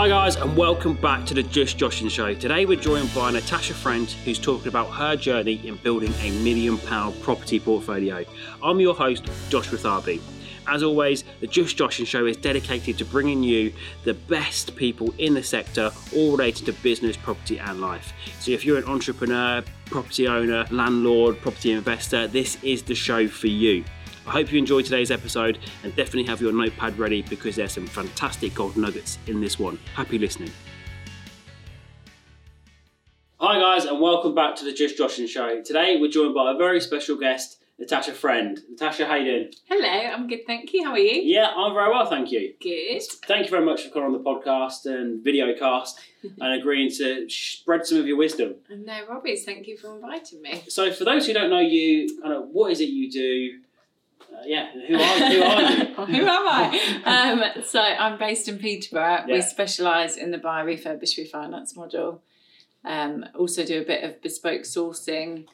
Hi, guys, and welcome back to the Just Joshin' Show. Today, we're joined by Natasha Friend, who's talking about her journey in building a million pound property portfolio. I'm your host, Josh Watharby. As always, the Just Joshin' Show is dedicated to bringing you the best people in the sector, all related to business, property, and life. So, if you're an entrepreneur, property owner, landlord, property investor, this is the show for you. I hope you enjoyed today's episode and definitely have your notepad ready because there's some fantastic gold nuggets in this one. Happy listening. Hi guys and welcome back to the Just Joshin' Show. Today we're joined by a very special guest, Natasha Friend. Natasha, how you doing? Hello, I'm good, thank you. How are you? Yeah, I'm very well, thank you. Good. Thank you very much for coming on the podcast and video cast and agreeing to spread some of your wisdom. And no worries, thank you for inviting me. So, for those who don't know you, kind of what is it you do? Uh, yeah, who are, who are you? Who am I? Um, so I'm based in Peterborough. Yeah. We specialise in the buy, refurbish, refinance model. Um, also do a bit of bespoke sourcing.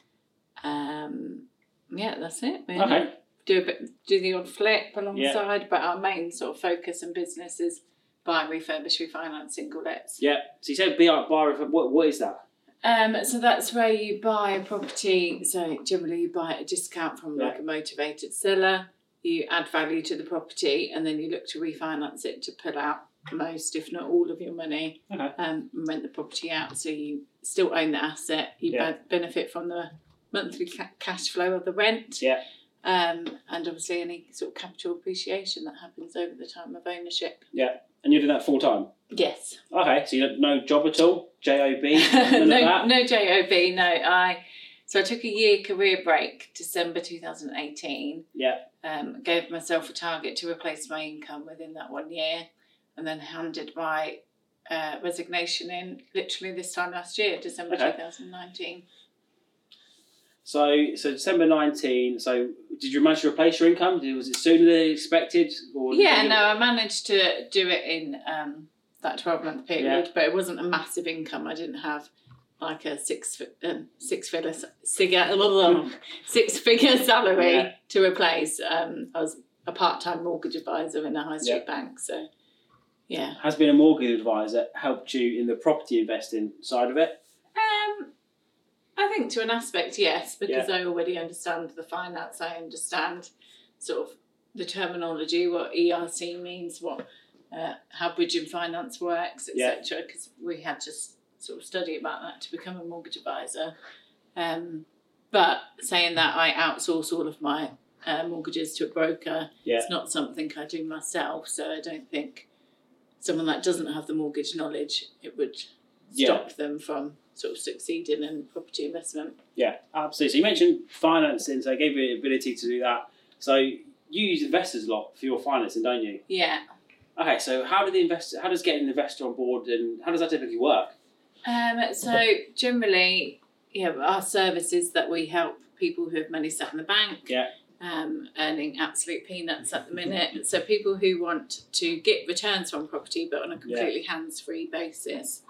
Um, yeah, that's it. Really. Okay. Do a bit, do the odd flip alongside, but our main sort of focus and business is buy, refurbish, refinance single lets. Yeah. So you said BRR. What what is that? Um, so that's where you buy a property. So generally, you buy at a discount from like a motivated seller. You add value to the property, and then you look to refinance it to pull out most, if not all, of your money Okay. um, and rent the property out. So you still own the asset. You Yeah. be- benefit from the monthly ca- cash flow of the rent. Yeah. Um, and obviously any sort of capital appreciation that happens over the time of ownership. And you're doing that full time. Yes. Okay. So you have no job at all. Job. No, no job. No, I. So I took a year career break, December two thousand eighteen. Yeah. Um, gave myself a target to replace my income within that one year, and then handed my uh, resignation in literally this time last year, December Okay. two thousand nineteen. So so December nineteen. So did you manage to replace your income? Did- Was it sooner than expected? Or Yeah, no, I managed to do it in um, that twelve month period, Yeah. but it wasn't a massive income. I didn't have like a six um, six figure figure six figure salary Yeah. to replace. Um, I was a part time mortgage advisor in a high street bank, so yeah. Has been a mortgage advisor helped you in the property investing side of it? I think to an aspect, yes, because I already understand the finance. I understand sort of the terminology, what ERC means, what uh, how bridging finance works, etc. Because we had to sort of study about that to become a mortgage advisor. Um, but saying that, I outsource all of my uh, mortgages to a broker. Yeah. It's not something I do myself, so I don't think someone that doesn't have the mortgage knowledge it would Yeah. stop them from sort of succeeding in property investment. Yeah, absolutely. So you mentioned financing, so I gave you the ability to do that. So you use investors a lot for your financing, don't you? Yeah. Okay, so how do the investor? How does getting an investor on board, and how does that typically work? Um, so generally, yeah, our services that we help people who have money sat in the bank. Yeah. Um, earning absolute peanuts at the minute. So people who want to get returns from property but on a completely hands-free basis.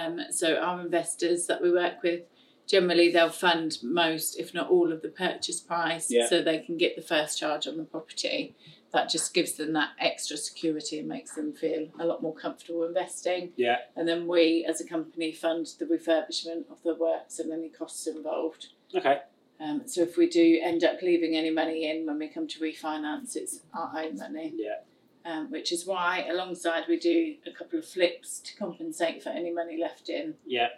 Um, so our investors that we work with, generally they'll fund most, if not all, of the purchase price, Yeah. so they can get the first charge on the property. That just gives them that extra security and makes them feel a lot more comfortable investing. Yeah. And then we, as a company, fund the refurbishment of the works and any costs involved. Okay. Um, so if we do end up leaving any money in when we come to refinance, it's our own money. Yeah. Um, which is why, alongside, we do a couple of flips to compensate for any money left in. Yeah.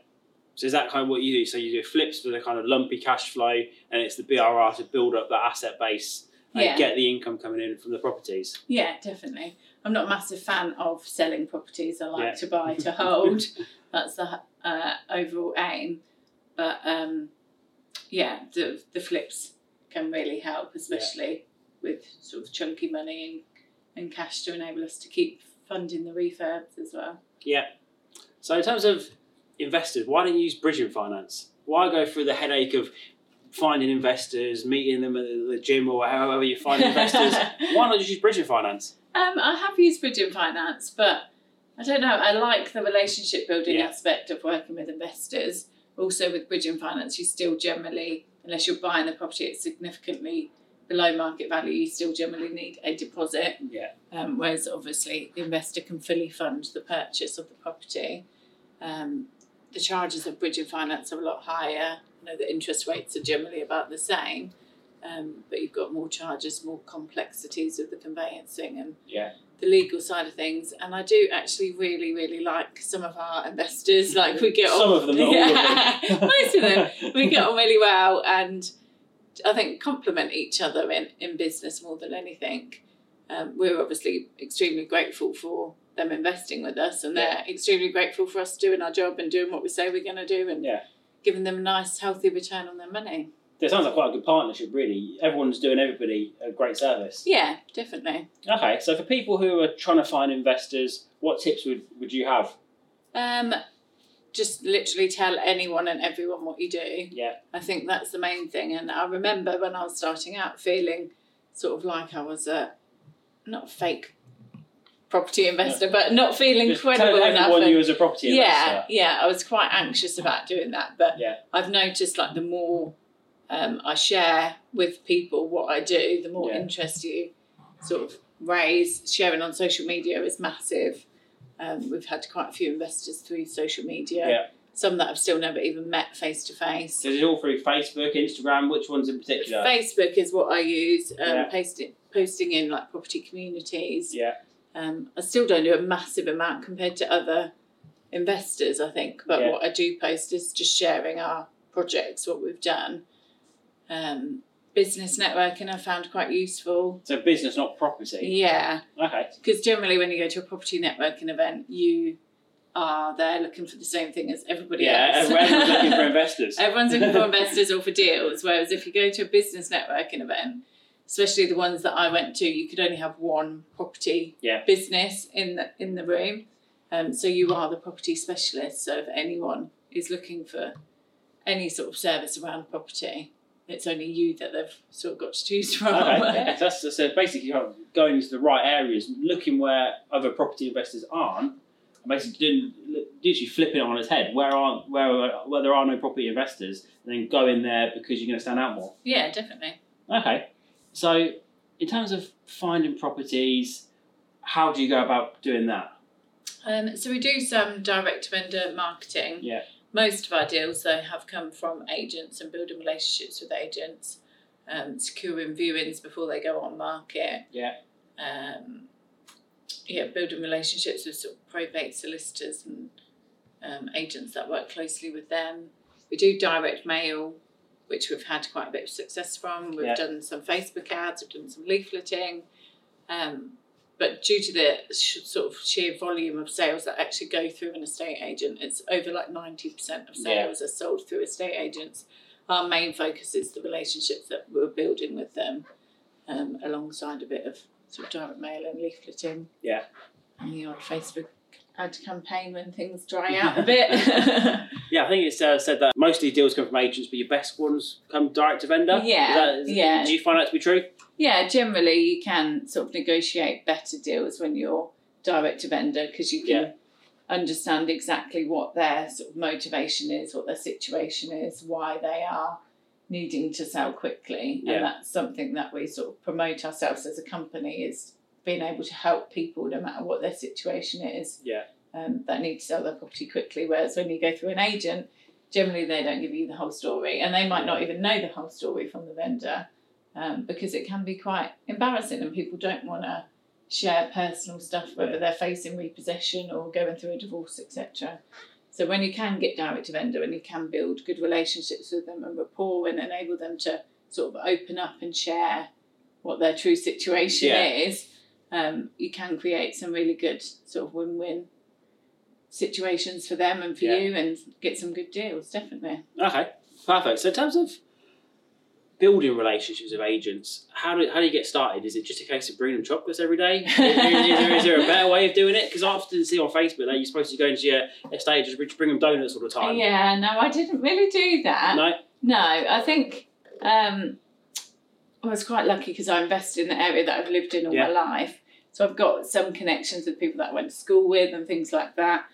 So is that kind of what you do? So you do flips for the kind of lumpy cash flow, and it's the BRR to build up that asset base and Yeah. get the income coming in from the properties. Yeah, definitely. I'm not a massive fan of selling properties. I like Yeah. to buy to hold. That's the uh, overall aim. But um, yeah, the the flips can really help, especially with sort of chunky money and, and cash to enable us to keep funding the refurbs as well. Yeah. So in terms of investors, why don't you use bridging finance? Why go through the headache of finding investors, meeting them at the gym or however you find investors? Why not just use bridging finance? Um, I have used bridging finance, but I don't know. I like the relationship building Yeah. aspect of working with investors. Also, with bridging finance, you still generally, unless you're buying the property at significantly below market value, you still generally need a deposit. Yeah. Um, whereas obviously the investor can fully fund the purchase of the property. Um, the charges of bridging finance are a lot higher. I know the interest rates are generally about the same, um, but you've got more charges, more complexities of the conveyancing and Yeah. the legal side of things. And I do actually really, really like some of our investors. Like we get Some on, of them, all of Yeah, them. most of them. We get on really well, and I think complement each other in in business more than anything. Um, we're obviously extremely grateful for them investing with us, and they're extremely grateful for us doing our job and doing what we say we're going to do, and Yeah. giving them a nice, healthy return on their money. It sounds like quite a good partnership, really. Everyone's doing everybody a great service. Yeah, definitely. Okay, so for people who are trying to find investors, what tips would, would you have? Um, just literally tell anyone and everyone what you do. Yeah. I think that's the main thing. And I remember when I was starting out feeling sort of like I was a not a fake property investor, but not feeling Just credible enough. and- you as a property yeah, investor. yeah, I was quite anxious about doing that. But Yeah. I've noticed like the more um, I share with people what I do, the more Yeah. interest you sort of raise. Sharing on social media is massive. Um, we've had quite a few investors through social media. Yeah. Some that I've still never even met face to face. So is it all through Facebook, Instagram? Which ones in particular? Facebook is what I use. Um, Yeah. posting posting in like property communities. Yeah. Um, I still don't do a massive amount compared to other investors, I think. But Yeah. what I do post is just sharing our projects, what we've done. Um, business networking I found quite useful. So business, not property. Yeah, Okay. because generally when you go to a property networking event, you are there looking for the same thing as everybody Yeah, else. Yeah, everyone's looking for investors. Everyone's looking for investors or for deals. Whereas if you go to a business networking event, especially the ones that I went to, you could only have one property Yeah. business in the in the room. Um, so you are the property specialist. So if anyone is looking for any sort of service around property, it's only you that they've sort of got to choose from. Okay, so that's so basically going into the right areas, looking where other property investors aren't, and basically doing literally flipping it on its head. Where aren't where where there are no property investors, and then go in there because you're going to stand out more. yeah, definitely. Okay, so in terms of finding properties, how do you go about doing that? Um, so we do some direct vendor marketing. Yeah. Most of our deals though have come from agents and building relationships with agents, um, securing viewings before they go on market. Yeah. Um, yeah, building relationships with sort of probate solicitors and um, agents that work closely with them. We do direct mail, which we've had quite a bit of success from. We've Yeah. done some Facebook ads, we've done some leafleting. Um, but due to the sh- sort of sheer volume of sales that actually go through an estate agent, it's over like 90% of Yeah. sales are sold through estate agents. Our main focus is the relationships that we're building with them, um, alongside a bit of sort of direct mail and leafleting. Yeah. And the odd Facebook ad campaign when things dry out a bit. Yeah, I think it's uh, said that mostly deals come from agents, but your best ones come direct to vendor. Yeah, Is that- is- yeah. Do you find that to be true? Yeah, generally you can sort of negotiate better deals when you're direct to vendor because you can Yeah. understand exactly what their sort of motivation is, what their situation is, why they are needing to sell quickly. Yeah. And that's something that we sort of promote ourselves as a company is being able to help people no matter what their situation is. Yeah. Um, that need to sell their property quickly. Whereas when you go through an agent, generally they don't give you the whole story and they might not even know the whole story from the vendor um, because it can be quite embarrassing and people don't want to share personal stuff whether Yeah. they're facing repossession or going through a divorce etc so when you can get direct to vendor and you can build good relationships with them and rapport and enable them to sort of open up and share what their true situation Yeah. is um, you can create some really good sort of win-win situations for them and for Yeah. you and get some good deals definitely Okay, perfect. So in terms of building relationships with agents, how do how do you get started? Is it just a case of bringing them chocolates every day? is, there, is there a better way of doing it? Because I often see on Facebook that you're supposed to go into your estate agents, just bring them donuts all the time. yeah no i didn't really do that No. No, I think um, I was quite lucky because I invested in the area that I've lived in all Yeah. my life. So I've got some connections with people that I went to school with and things like that.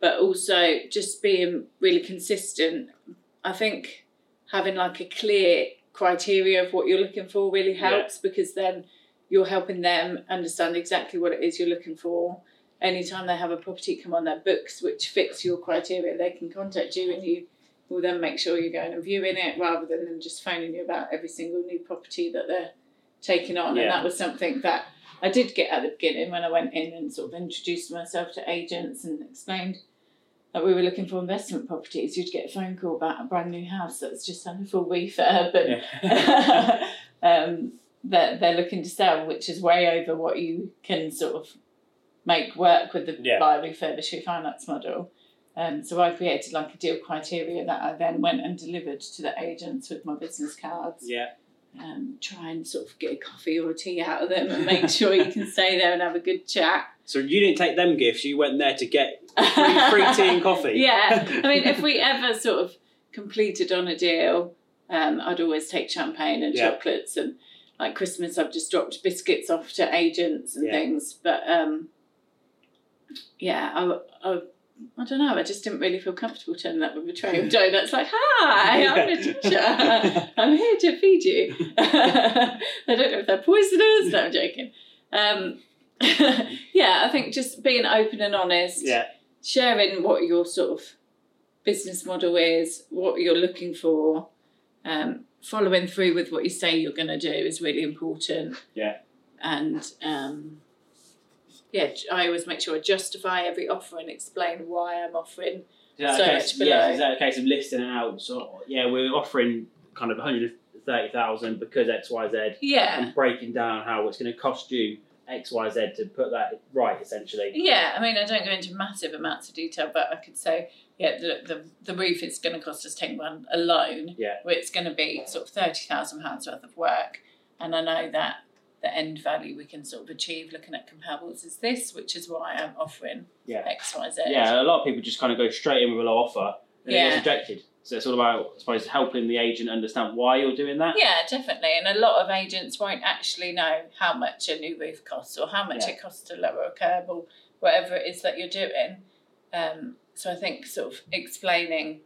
But also just being really consistent. I think having like a clear criteria of what you're looking for really Yeah. helps because then you're helping them understand exactly what it is you're looking for. Anytime they have a property come on their books which fits your criteria, they can contact you and you will then make sure you're going and viewing it rather than them just phoning you about every single new property that they're taking on. Yeah. And that was something that I did get at the beginning when I went in and sort of introduced myself to agents and explained that we were looking for investment properties. You'd get a phone call about a brand new house that's just under a full refurb but Yeah. um, that they're looking to sell, which is way over what you can sort of make work with the Yeah. buy, refurbish, refinance model. Um, so I created like a deal criteria that I then went and delivered to the agents with my business cards. yeah. Um, try and sort of get a coffee or a tea out of them and make sure you can stay there and have a good chat. So you didn't take them gifts. You went there to get free, free tea and coffee. Yeah, I mean, if we ever sort of completed on a deal, um, I'd always take champagne and Yeah. chocolates and like Christmas, I've just dropped biscuits off to agents and Yeah. things. But um, yeah, I, I, I don't know. I just didn't really feel comfortable turning up with a tray of donuts. Like, hi, I'm a teacher. I'm here to feed you. I don't know if they're poisonous. No, I'm joking. Um, yeah, I think just being open and honest yeah. sharing what your sort of business model is, what you're looking for, um, following through with what you say you're going to do is really important. Yeah. And um, yeah, I always make sure I justify every offer and explain why I'm offering. Is that So a case, much below. yeah, is that a case of listing out? So yeah, we're offering kind of one hundred thirty thousand because X Y Z, Yeah. and breaking down how it's going to cost you X Y Z to put that right, essentially. Yeah, I mean, I don't go into massive amounts of detail, but I could say, yeah, the the, the roof is going to cost us ten grand alone. Yeah. Where it's going to be sort of thirty thousand pounds worth of work, and I know that the end value we can sort of achieve looking at comparables is this, which is why I'm offering Yeah. X Y Z. Yeah, a lot of people just kind of go straight in with a low offer and it gets rejected. So it's all about, I suppose, helping the agent understand why you're doing that. Yeah, definitely. And a lot of agents won't actually know how much a new roof costs or how much Yeah. it costs to lower a curb or whatever it is that you're doing. Um, so I think sort of explaining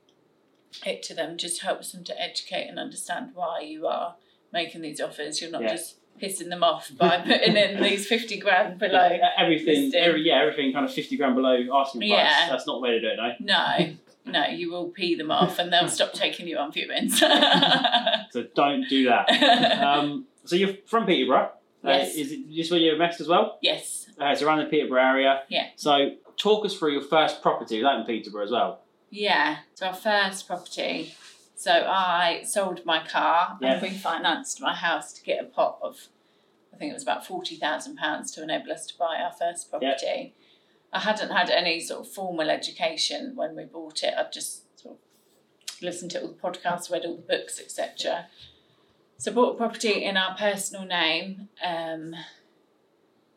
it to them just helps them to educate and understand why you are making these offers. You're not Yeah. just pissing them off by putting in these 50 grand below. Yeah, everything, every, yeah, everything kind of fifty grand below asking price. Yeah. That's not the way to do it, no. No, no, you will pee them off and they'll stop taking you on viewings. So don't do that. Um, so you're from Peterborough. Uh, Yes. is it just where you're Mest as well? yes, Uh, it's around the Peterborough area. Yeah. So talk us through your first property. That in Peterborough as well? Yeah, so our first property. So I sold my car Yeah. and refinanced my house to get a pot of, I think it was about forty thousand pounds to enable us to buy our first property. I hadn't had any sort of formal education when we bought it. I'd just sort of listened to all the podcasts, read all the books, etc. So I bought a property in our personal name. Um,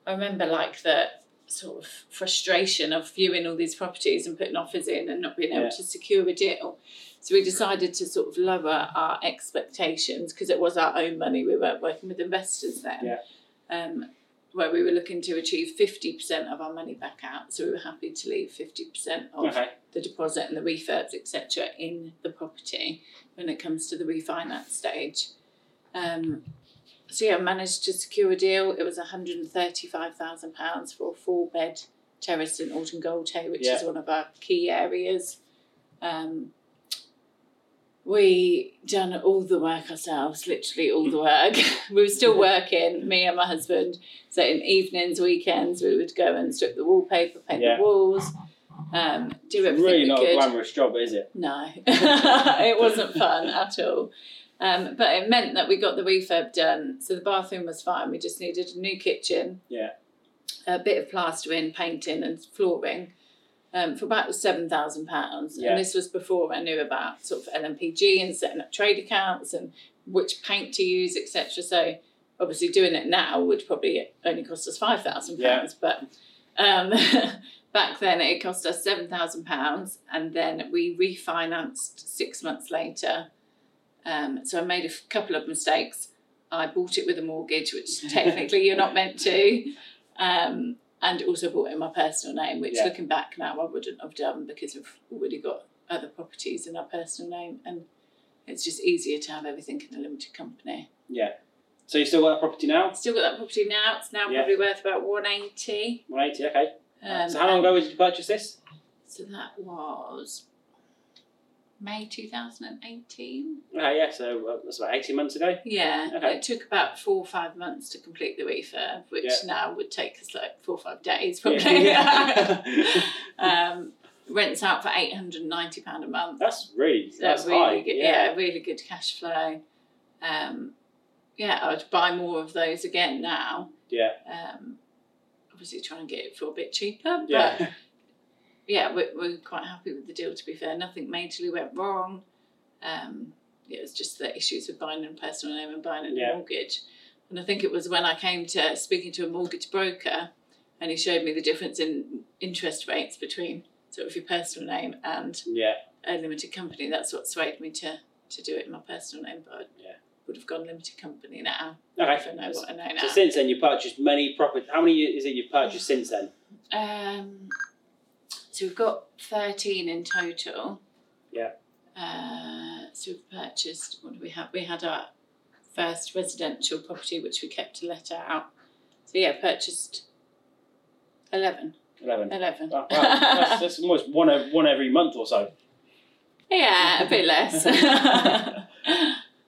I remember like the sort of frustration of viewing all these properties and putting offers in and not being able Yeah. to secure a deal. So we decided to sort of lower our expectations because it was our own money. We weren't working with investors then. Yeah. Um, where we were looking to achieve 50% of our money back out. So we were happy to leave 50% of Okay. the deposit and the refurbs, etc., in the property when it comes to the refinance stage. Um, so yeah, managed to secure a deal. It was £135,000 for a four bed terrace in Orton Goldhay, which is one of our key areas. Um, we done all the work ourselves, literally all the work. we were still working, me and my husband. So in evenings, weekends, we would go and strip the wallpaper, paint Yeah. the walls, um, do everything Really not could. a glamorous job, is it? No, it wasn't fun at all. Um, but it meant that we got the refurb done. So the bathroom was fine. We just needed a new kitchen, Yeah. a bit of plastering, painting, and flooring um, for about seven thousand pounds. And this was before I knew about sort of LNPG and setting up trade accounts and which paint to use, etc. So obviously doing it now would probably only cost us five thousand Yeah. pounds, but um, back then it cost us seven thousand pounds, and then we refinanced six months later. Um, so I made a couple of mistakes. I bought it with a mortgage, which technically you're not meant to, um, and also bought in my personal name, which Yeah. looking back now I wouldn't have done because we've already got other properties in our personal name, and it's just easier to have everything in a limited company. Yeah. So you still got that property now? Still got that property now. It's now Yeah. probably worth about one eighty. One eighty. Okay. Um, so how long ago did you purchase this? So that was May two thousand and eighteen. Okay. Yeah. So uh, that's about eighteen months ago. Yeah, Okay. it took about four or five months to complete the refurb, which Yeah. now would take us like four or five days probably. Yeah. um, rents out for eight hundred and ninety pound a month. that's really So that's really high. good. Yeah. really good cash flow. Um, yeah, I'd buy more of those again now. Yeah. Um, obviously, trying to get it for a bit cheaper, but Yeah. we're, we're quite happy with the deal. To be fair, nothing majorly went wrong. Um, it was just the issues with buying in a personal name and buying in Yeah. a mortgage. And I think it was when I came to speaking to a mortgage broker, and he showed me the difference in interest rates between sort of your personal name and yeah. a limited company. That's what swayed me to to do it in my personal name. But I Yeah. would have gone limited company now Okay. if I know what I know now. So since then, you purchased many property. How many is it you've purchased since then? Um, so we've got 13 in total. Yeah. Uh, so we've purchased, what do we have? We had our first residential property which we kept to let out. So yeah, purchased 11. Eleven. 11. Wow, wow. That's, that's almost one one every month or so. yeah, a bit less.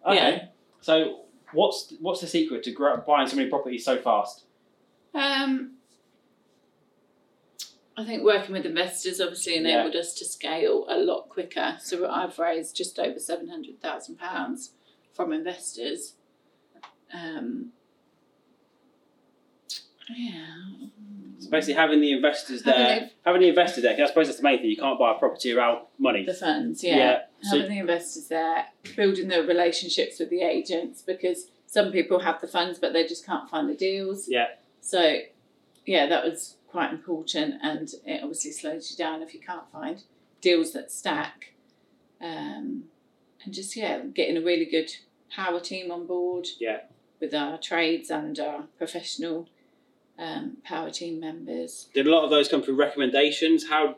Okay. Yeah. So what's what's the secret to grow, buying so many properties so fast? Um, I think working with investors obviously enabled us to scale a lot quicker. So I've raised just over seven hundred thousand pounds from investors. Um, yeah. So basically, having the investors Having there, having the investor there, I suppose that's the main thing. You can't buy a property without money. The funds, yeah. Yeah, so- Having the investors there, building the relationships with the agents because some people have the funds but they just can't find the deals. Yeah. So, yeah, that was quite important and it obviously slows you down if you can't find deals that stack. Um, and just, yeah, getting a really good power team on board. Yeah. With our trades and our professional um, power team members. Did a lot of those come through recommendations? How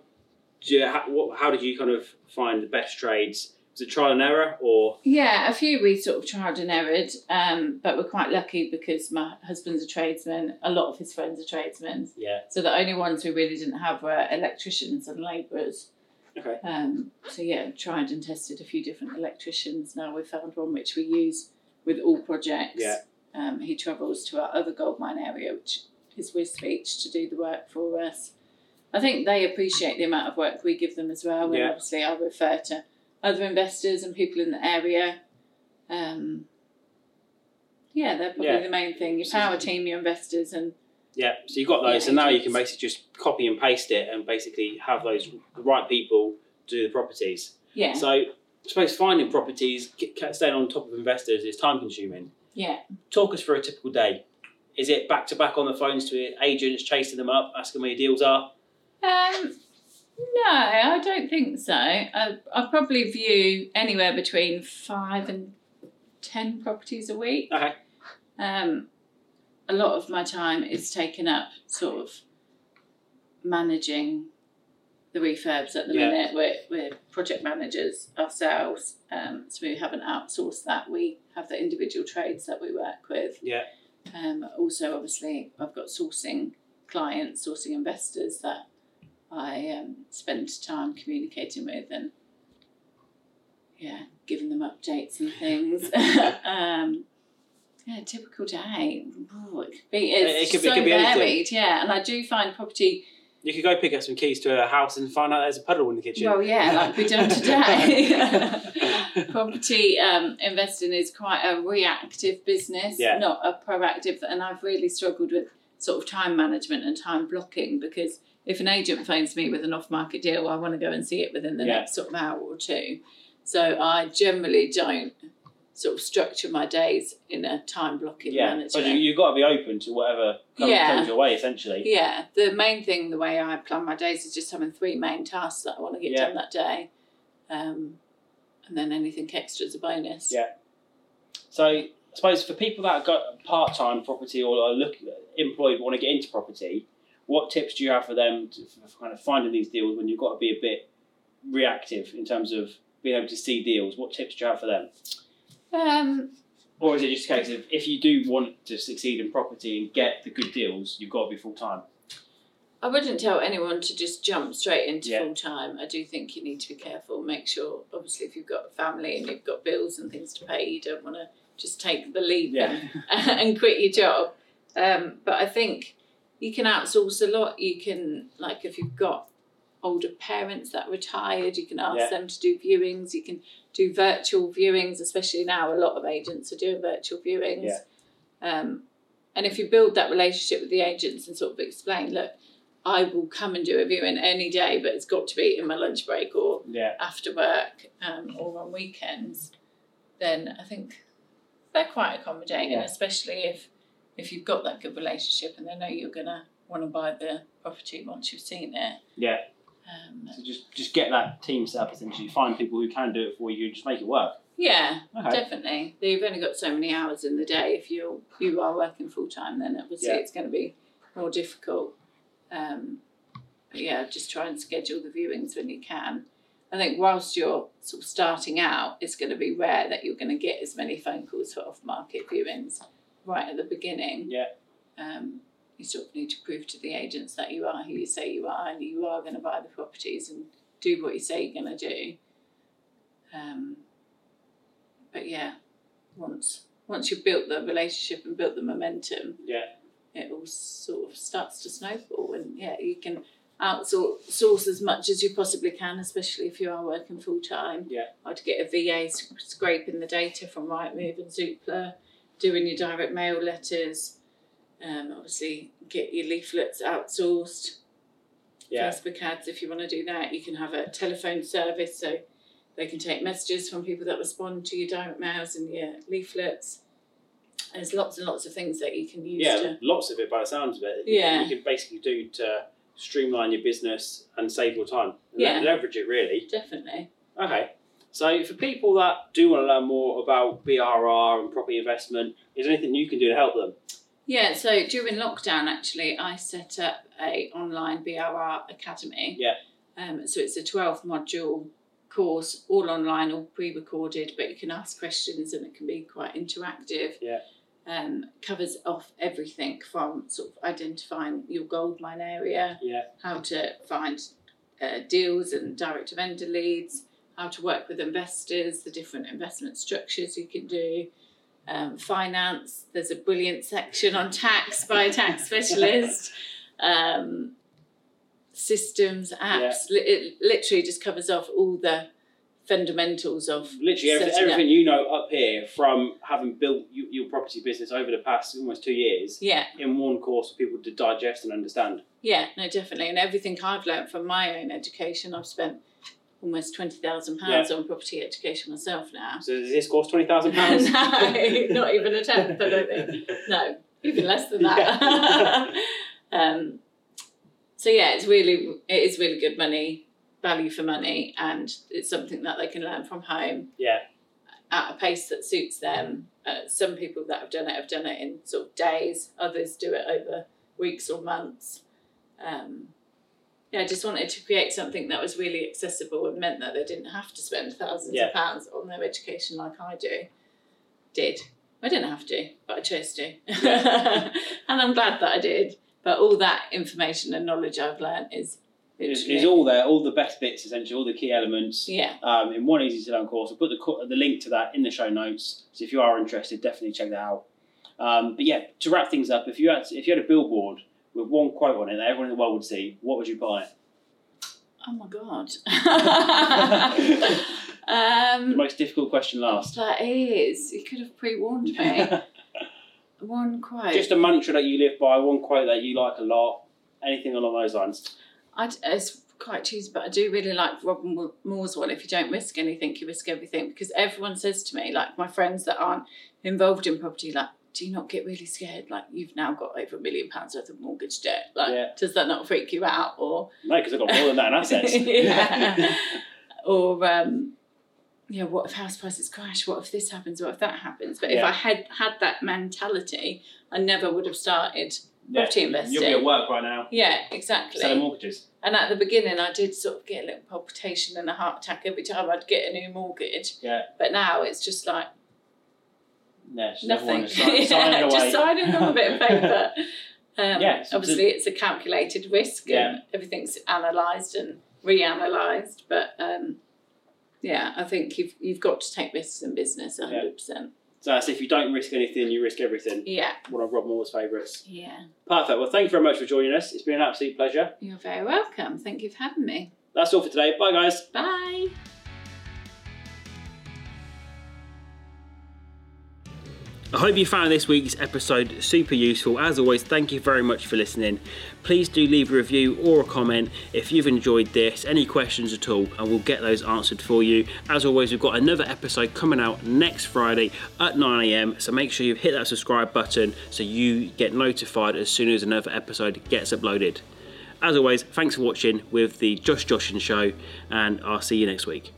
do you, how, what, how did you kind of find the best trades? Was it trial and error or Yeah, a few we sort of tried and errored, um, but we're quite lucky because my husband's a tradesman. A lot of his friends are tradesmen, yeah? so the only ones we really didn't have were electricians and labourers. Okay. Um, so yeah, tried and tested a few different electricians. Now we've found one which we use with all projects. Yeah. Um, he travels to our other gold mine area, which is Wisbech, to do the work for us. I think they appreciate the amount of work we give them as well. And Yeah. obviously, I refer to other investors and people in the area. Um, yeah, they're probably Yeah. the main thing. Your power team, your investors, and Yeah, so you've got those, Yeah, so now you can basically just copy and paste it, and basically have those the right people do the properties. yeah, So I suppose finding properties, staying on top of investors is time consuming. yeah. Talk us through a typical day. Is it back to back on the phones to agents, chasing them up, asking where your deals are? Um, no, I don't think so. I, I probably view anywhere between five and ten properties a week. Okay. Um, a lot of my time is taken up sort of managing the refurbs at the Yeah. minute. We're, we're project managers ourselves, um, so we haven't outsourced that. We have the individual trades that we work with. Yeah. Um, also, obviously, I've got sourcing clients, sourcing investors that I um, spend time communicating with and yeah, giving them updates and things. um, yeah, typical day. It could be it's It could be- it so could be anything. varied, yeah. And I do find property. You could go pick up some keys to a house and find out there's a puddle in the kitchen. Well, yeah, like we've done today. property um, investing is quite a reactive business, Yeah. not a proactive. And I've really struggled with sort of time management and time blocking because if an agent phones me with an off-market deal, I want to go and see it within the Yeah. next sort of hour or two. So I generally don't sort of structure my days in a time blocking yeah, management. but you, you've got to be open to whatever comes, Yeah. comes your way, essentially. Yeah, the main thing, the way I plan my days is just having three main tasks that I want to get Yeah. done that day. Um, and then anything extra is a bonus. Yeah. So I suppose for people that have got part time property or are look employed but want to get into property, what tips do you have for them to, for kind of finding these deals when you've got to be a bit reactive in terms of being able to see deals, what tips do you have for them? Um, Or is it just a case of if you do want to succeed in property and get the good deals, you've got to be full time? I wouldn't tell anyone to just jump straight into Yeah. full time. I do think you need to be careful. Make sure, obviously, if you've got a family and you've got bills and things to pay, you don't want to just take the leap Yeah. and, and quit your job. Um, but I think you can outsource a lot. You can, like, if you've got older parents that are retired, you can ask Yeah. them to do viewings. You can do virtual viewings, especially now. A lot of agents are doing virtual viewings. Yeah. Um, and if you build that relationship with the agents and sort of explain, look, I will come and do a viewing any day, but it's got to be in my lunch break or Yeah. after work um, or on weekends, then I think they're quite accommodating, Yeah. especially if if you've got that good relationship and they know you're gonna want to buy the property once you've seen it. Yeah. Um, So just just get that team set up essentially. Find people who can do it for you and just make it work. yeah, Okay. definitely. You've only got so many hours in the day. If you you are working full time, then obviously Yeah. it's going to be more difficult. Um, but yeah, just try and schedule the viewings when you can. I think whilst you're sort of starting out, it's going to be rare that you're going to get as many phone calls for off market viewings right at the beginning. Yeah. Um, you sort of need to prove to the agents that you are who you say you are and you are going to buy the properties and do what you say you're going to do. Um, but yeah, once once you've built the relationship and built the momentum, Yeah. it all sort of starts to snowball, and yeah, you can outsource source as much as you possibly can, especially if you are working full time. Yeah. I'd get a VA scraping the data from Rightmove and Zoopla, doing your direct mail letters. Um, obviously, get your leaflets outsourced. Yeah. Facebook ads, if you want to do that, you can have a telephone service so they can take messages from people that respond to your direct mails and your leaflets. There's lots and lots of things that you can use Yeah, to. lots of it by the sounds of it. Yeah. You can basically do to streamline your business and save your time. Yeah. Leverage it really. Definitely. Okay. So for people that do want to learn more about BRR and property investment, is there anything you can do to help them? Yeah, so during lockdown, actually, I set up a online BRR academy. Yeah. Um, so it's a twelve module course, all online, all pre-recorded, but you can ask questions and it can be quite interactive. Yeah. Um, covers off everything from sort of identifying your gold mine area, Yeah. how to find uh, deals and direct vendor leads, how to work with investors, the different investment structures you can do, um, finance. There's a brilliant section on tax by a tax specialist. Um, systems, apps. Li- it literally just covers off all the fundamentals of Literally everything, you know up here from having built you, your property business over the past almost two years Yeah, in one course for people to digest and understand. yeah, no, definitely. And everything I've learned from my own education, I've spent almost twenty thousand pounds on property education myself now. So does this cost twenty thousand pounds? no, not even a tenth. I don't think. No, even less than that. um, so yeah, it's really it is really good money, value for money, and it's something that they can learn from home. Yeah. At a pace that suits them. Uh, some people that have done it have done it in sort of days. Others do it over weeks or months. Um, yeah, I just wanted to create something that was really accessible and meant that they didn't have to spend thousands Yeah. of pounds on their education like I do. Did. I didn't have to, but I chose to. and I'm glad that I did. But all that information and knowledge I've learned is It's, all there, all the best bits essentially, all the key elements. yeah, um, in one easy to learn course. I'll put the, the link to that in the show notes. So if you are interested, definitely check that out. Um, but yeah, to wrap things up, if you had if you had a billboard with one quote on it that everyone in the world would see, what would you it? Oh my god. The um, most difficult question last. that is. You could have pre warned me. One quote. Just a mantra that you live by, one quote that you like a lot, anything along those lines. I, it's quite cheesy, but I do really like Robin Mo- Moore's one. If you don't risk anything, you risk everything. Because everyone says to me, like my friends that aren't involved in property, like, do you not get really scared? Like you've now got over a million pounds worth of mortgage debt. Like, Yeah. does that not freak you out? Or No, because I've got more than that in assets. Yeah. or um, yeah, what if house prices crash? What if this happens? What if that happens? But if I had had that mentality, I never would have started Yeah. property investing. You'll be at work right now, Yeah, exactly. selling mortgages. And at the beginning, I did sort of get a little palpitation and a heart attack every time I'd get a new mortgage. Yeah. But now it's just like Yeah, just nothing. sign- signing yeah, just signing on a bit of paper. Um, Yeah, so- obviously, it's a calculated risk and everything's analysed and reanalysed. But um, yeah, I think you've you've got to take risks in business, hundred percent. So that's if you don't risk anything, you risk everything. Yeah, One of Rob Moore's favourites. yeah. Perfect. Well, thank you very much for joining us. It's been an absolute pleasure. You're very welcome. Thank you for having me. That's all for today. Bye, guys. Bye. I hope you found this week's episode super useful. As always, thank you very much for listening. Please do leave a review or a comment if you've enjoyed this, any questions at all, and we'll get those answered for you. As always, we've got another episode coming out next Friday at 9am, so make sure you hit that subscribe button so you get notified as soon as another episode gets uploaded. As always, thanks for watching with the Just Joshin' Show, and I'll see you next week.